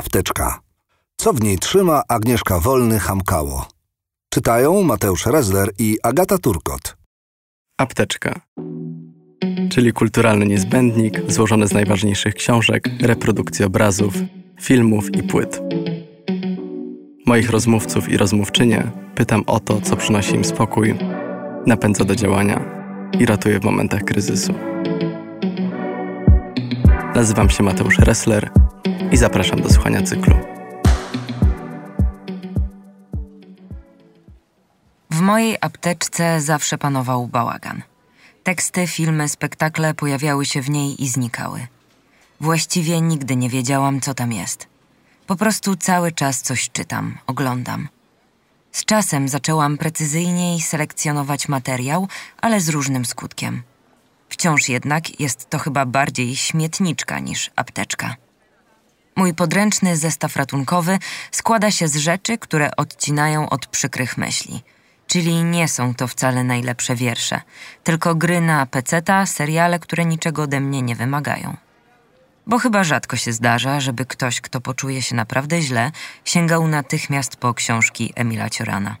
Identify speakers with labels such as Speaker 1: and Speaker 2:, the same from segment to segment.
Speaker 1: Apteczka. Co w niej trzyma Agnieszka Wolny-Hamkało. Czytają Mateusz Rezler i Agata Turkot.
Speaker 2: Apteczka. Czyli kulturalny niezbędnik złożony z najważniejszych książek, reprodukcji obrazów, filmów i płyt. Moich rozmówców i rozmówczynie pytam o to, co przynosi im spokój, napędza do działania i ratuje w momentach kryzysu. Nazywam się Mateusz Ressler i zapraszam do słuchania cyklu.
Speaker 3: W mojej apteczce zawsze panował bałagan. Teksty, filmy, spektakle pojawiały się w niej i znikały. Właściwie nigdy nie wiedziałam, co tam jest. Po prostu cały czas coś czytam, oglądam. Z czasem zaczęłam precyzyjniej selekcjonować materiał, ale z różnym skutkiem. Wciąż jednak jest to chyba bardziej śmietniczka niż apteczka. Mój podręczny zestaw ratunkowy składa się z rzeczy, które odcinają od przykrych myśli. Czyli nie są to wcale najlepsze wiersze, tylko gry na peceta, seriale, które niczego ode mnie nie wymagają. Bo chyba rzadko się zdarza, żeby ktoś, kto poczuje się naprawdę źle, sięgał natychmiast po książki Emila Ciorana.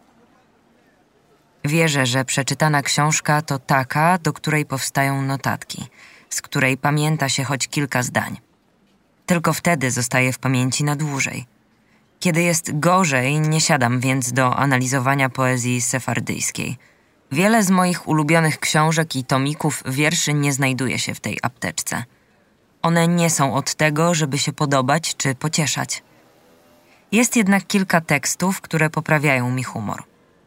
Speaker 3: Wierzę, że przeczytana książka to taka, do której powstają notatki, z której pamięta się choć kilka zdań. Tylko wtedy zostaje w pamięci na dłużej. Kiedy jest gorzej, nie siadam więc do analizowania poezji sefardyjskiej. Wiele z moich ulubionych książek i tomików wierszy nie znajduje się w tej apteczce. One nie są od tego, żeby się podobać czy pocieszać. Jest jednak kilka tekstów, które poprawiają mi humor.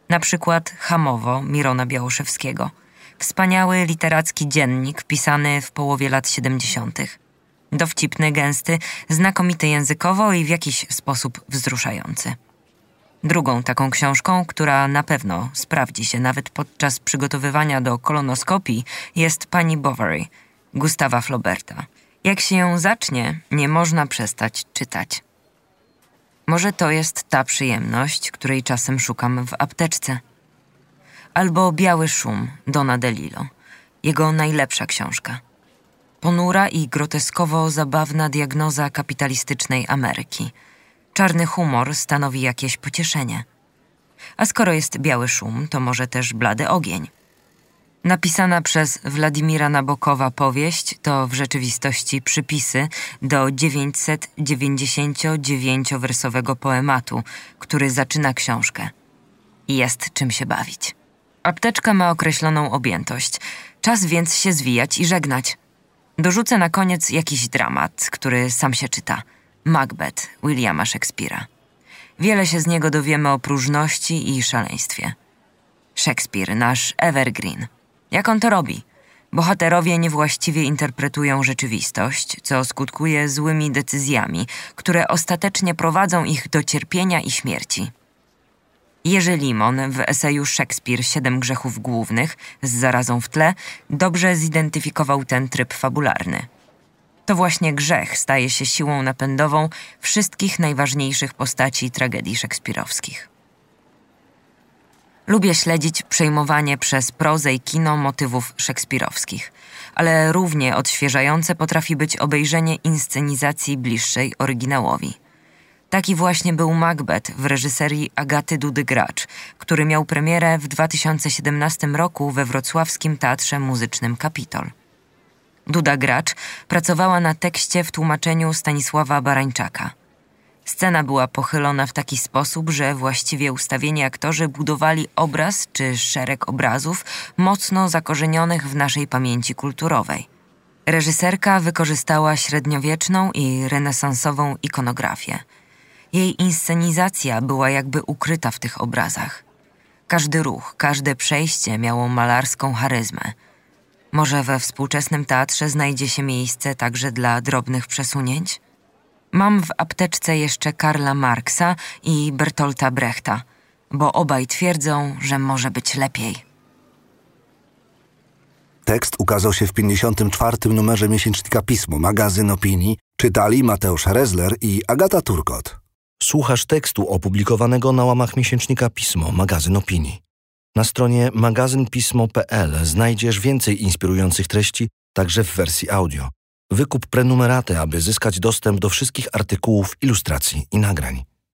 Speaker 3: Na przykład Hamowo Mirona Białoszewskiego. Wspaniały literacki dziennik pisany w połowie lat 70. Dowcipny, gęsty, znakomity językowo i w jakiś sposób wzruszający. Drugą taką książką, która na pewno sprawdzi się nawet podczas przygotowywania do kolonoskopii, jest Pani Bovary, Gustawa Flauberta. Jak się ją zacznie, nie można przestać czytać. Może to jest ta przyjemność, której czasem szukam w apteczce. Albo Biały Szum Dona DeLillo, jego najlepsza książka. Ponura i groteskowo zabawna diagnoza kapitalistycznej Ameryki. Czarny humor stanowi jakieś pocieszenie. A skoro jest biały szum, to może też blady ogień. Napisana przez Władimira Nabokowa powieść to w rzeczywistości przypisy do 999-wersowego poematu, który zaczyna książkę. I jest czym się bawić. Apteczka ma określoną objętość, czas więc się zwijać i żegnać. Dorzucę na koniec jakiś dramat, który sam się czyta. Macbeth Williama Shakespeare'a. Wiele się z niego dowiemy o próżności i szaleństwie. Shakespeare, nasz evergreen. Jak on to robi? Bohaterowie niewłaściwie interpretują rzeczywistość, co skutkuje złymi decyzjami, które ostatecznie prowadzą ich do cierpienia i śmierci. Jerzy Limon w eseju Szekspir Siedem grzechów głównych z zarazą w tle dobrze zidentyfikował ten tryb fabularny. To właśnie grzech staje się siłą napędową wszystkich najważniejszych postaci tragedii szekspirowskich. Lubię śledzić przejmowanie przez prozę i kino motywów szekspirowskich, ale równie odświeżające potrafi być obejrzenie inscenizacji bliższej oryginałowi. Taki właśnie był Macbeth w reżyserii Agaty Dudy Gracz, który miał premierę w 2017 roku we wrocławskim Teatrze Muzycznym Kapitol. Duda Gracz pracowała na tekście w tłumaczeniu Stanisława Barańczaka – Scena była pochylona w taki sposób, że właściwie ustawieni aktorzy budowali obraz czy szereg obrazów mocno zakorzenionych w naszej pamięci kulturowej. Reżyserka wykorzystała średniowieczną i renesansową ikonografię. Jej inscenizacja była jakby ukryta w tych obrazach. Każdy ruch, każde przejście miało malarską charyzmę. Może we współczesnym teatrze znajdzie się miejsce także dla drobnych przesunięć? Mam w apteczce jeszcze Karla Marksa i Bertolta Brechta, bo obaj twierdzą, że może być lepiej.
Speaker 1: Tekst ukazał się w 54. numerze miesięcznika Pismo, magazyn opinii. Czytali Mateusz Rezler i Agata Turkot.
Speaker 4: Słuchasz tekstu opublikowanego na łamach miesięcznika Pismo, magazyn opinii. Na stronie magazynpismo.pl znajdziesz więcej inspirujących treści, także w wersji audio. Wykup prenumeraty, aby zyskać dostęp do wszystkich artykułów, ilustracji i nagrań.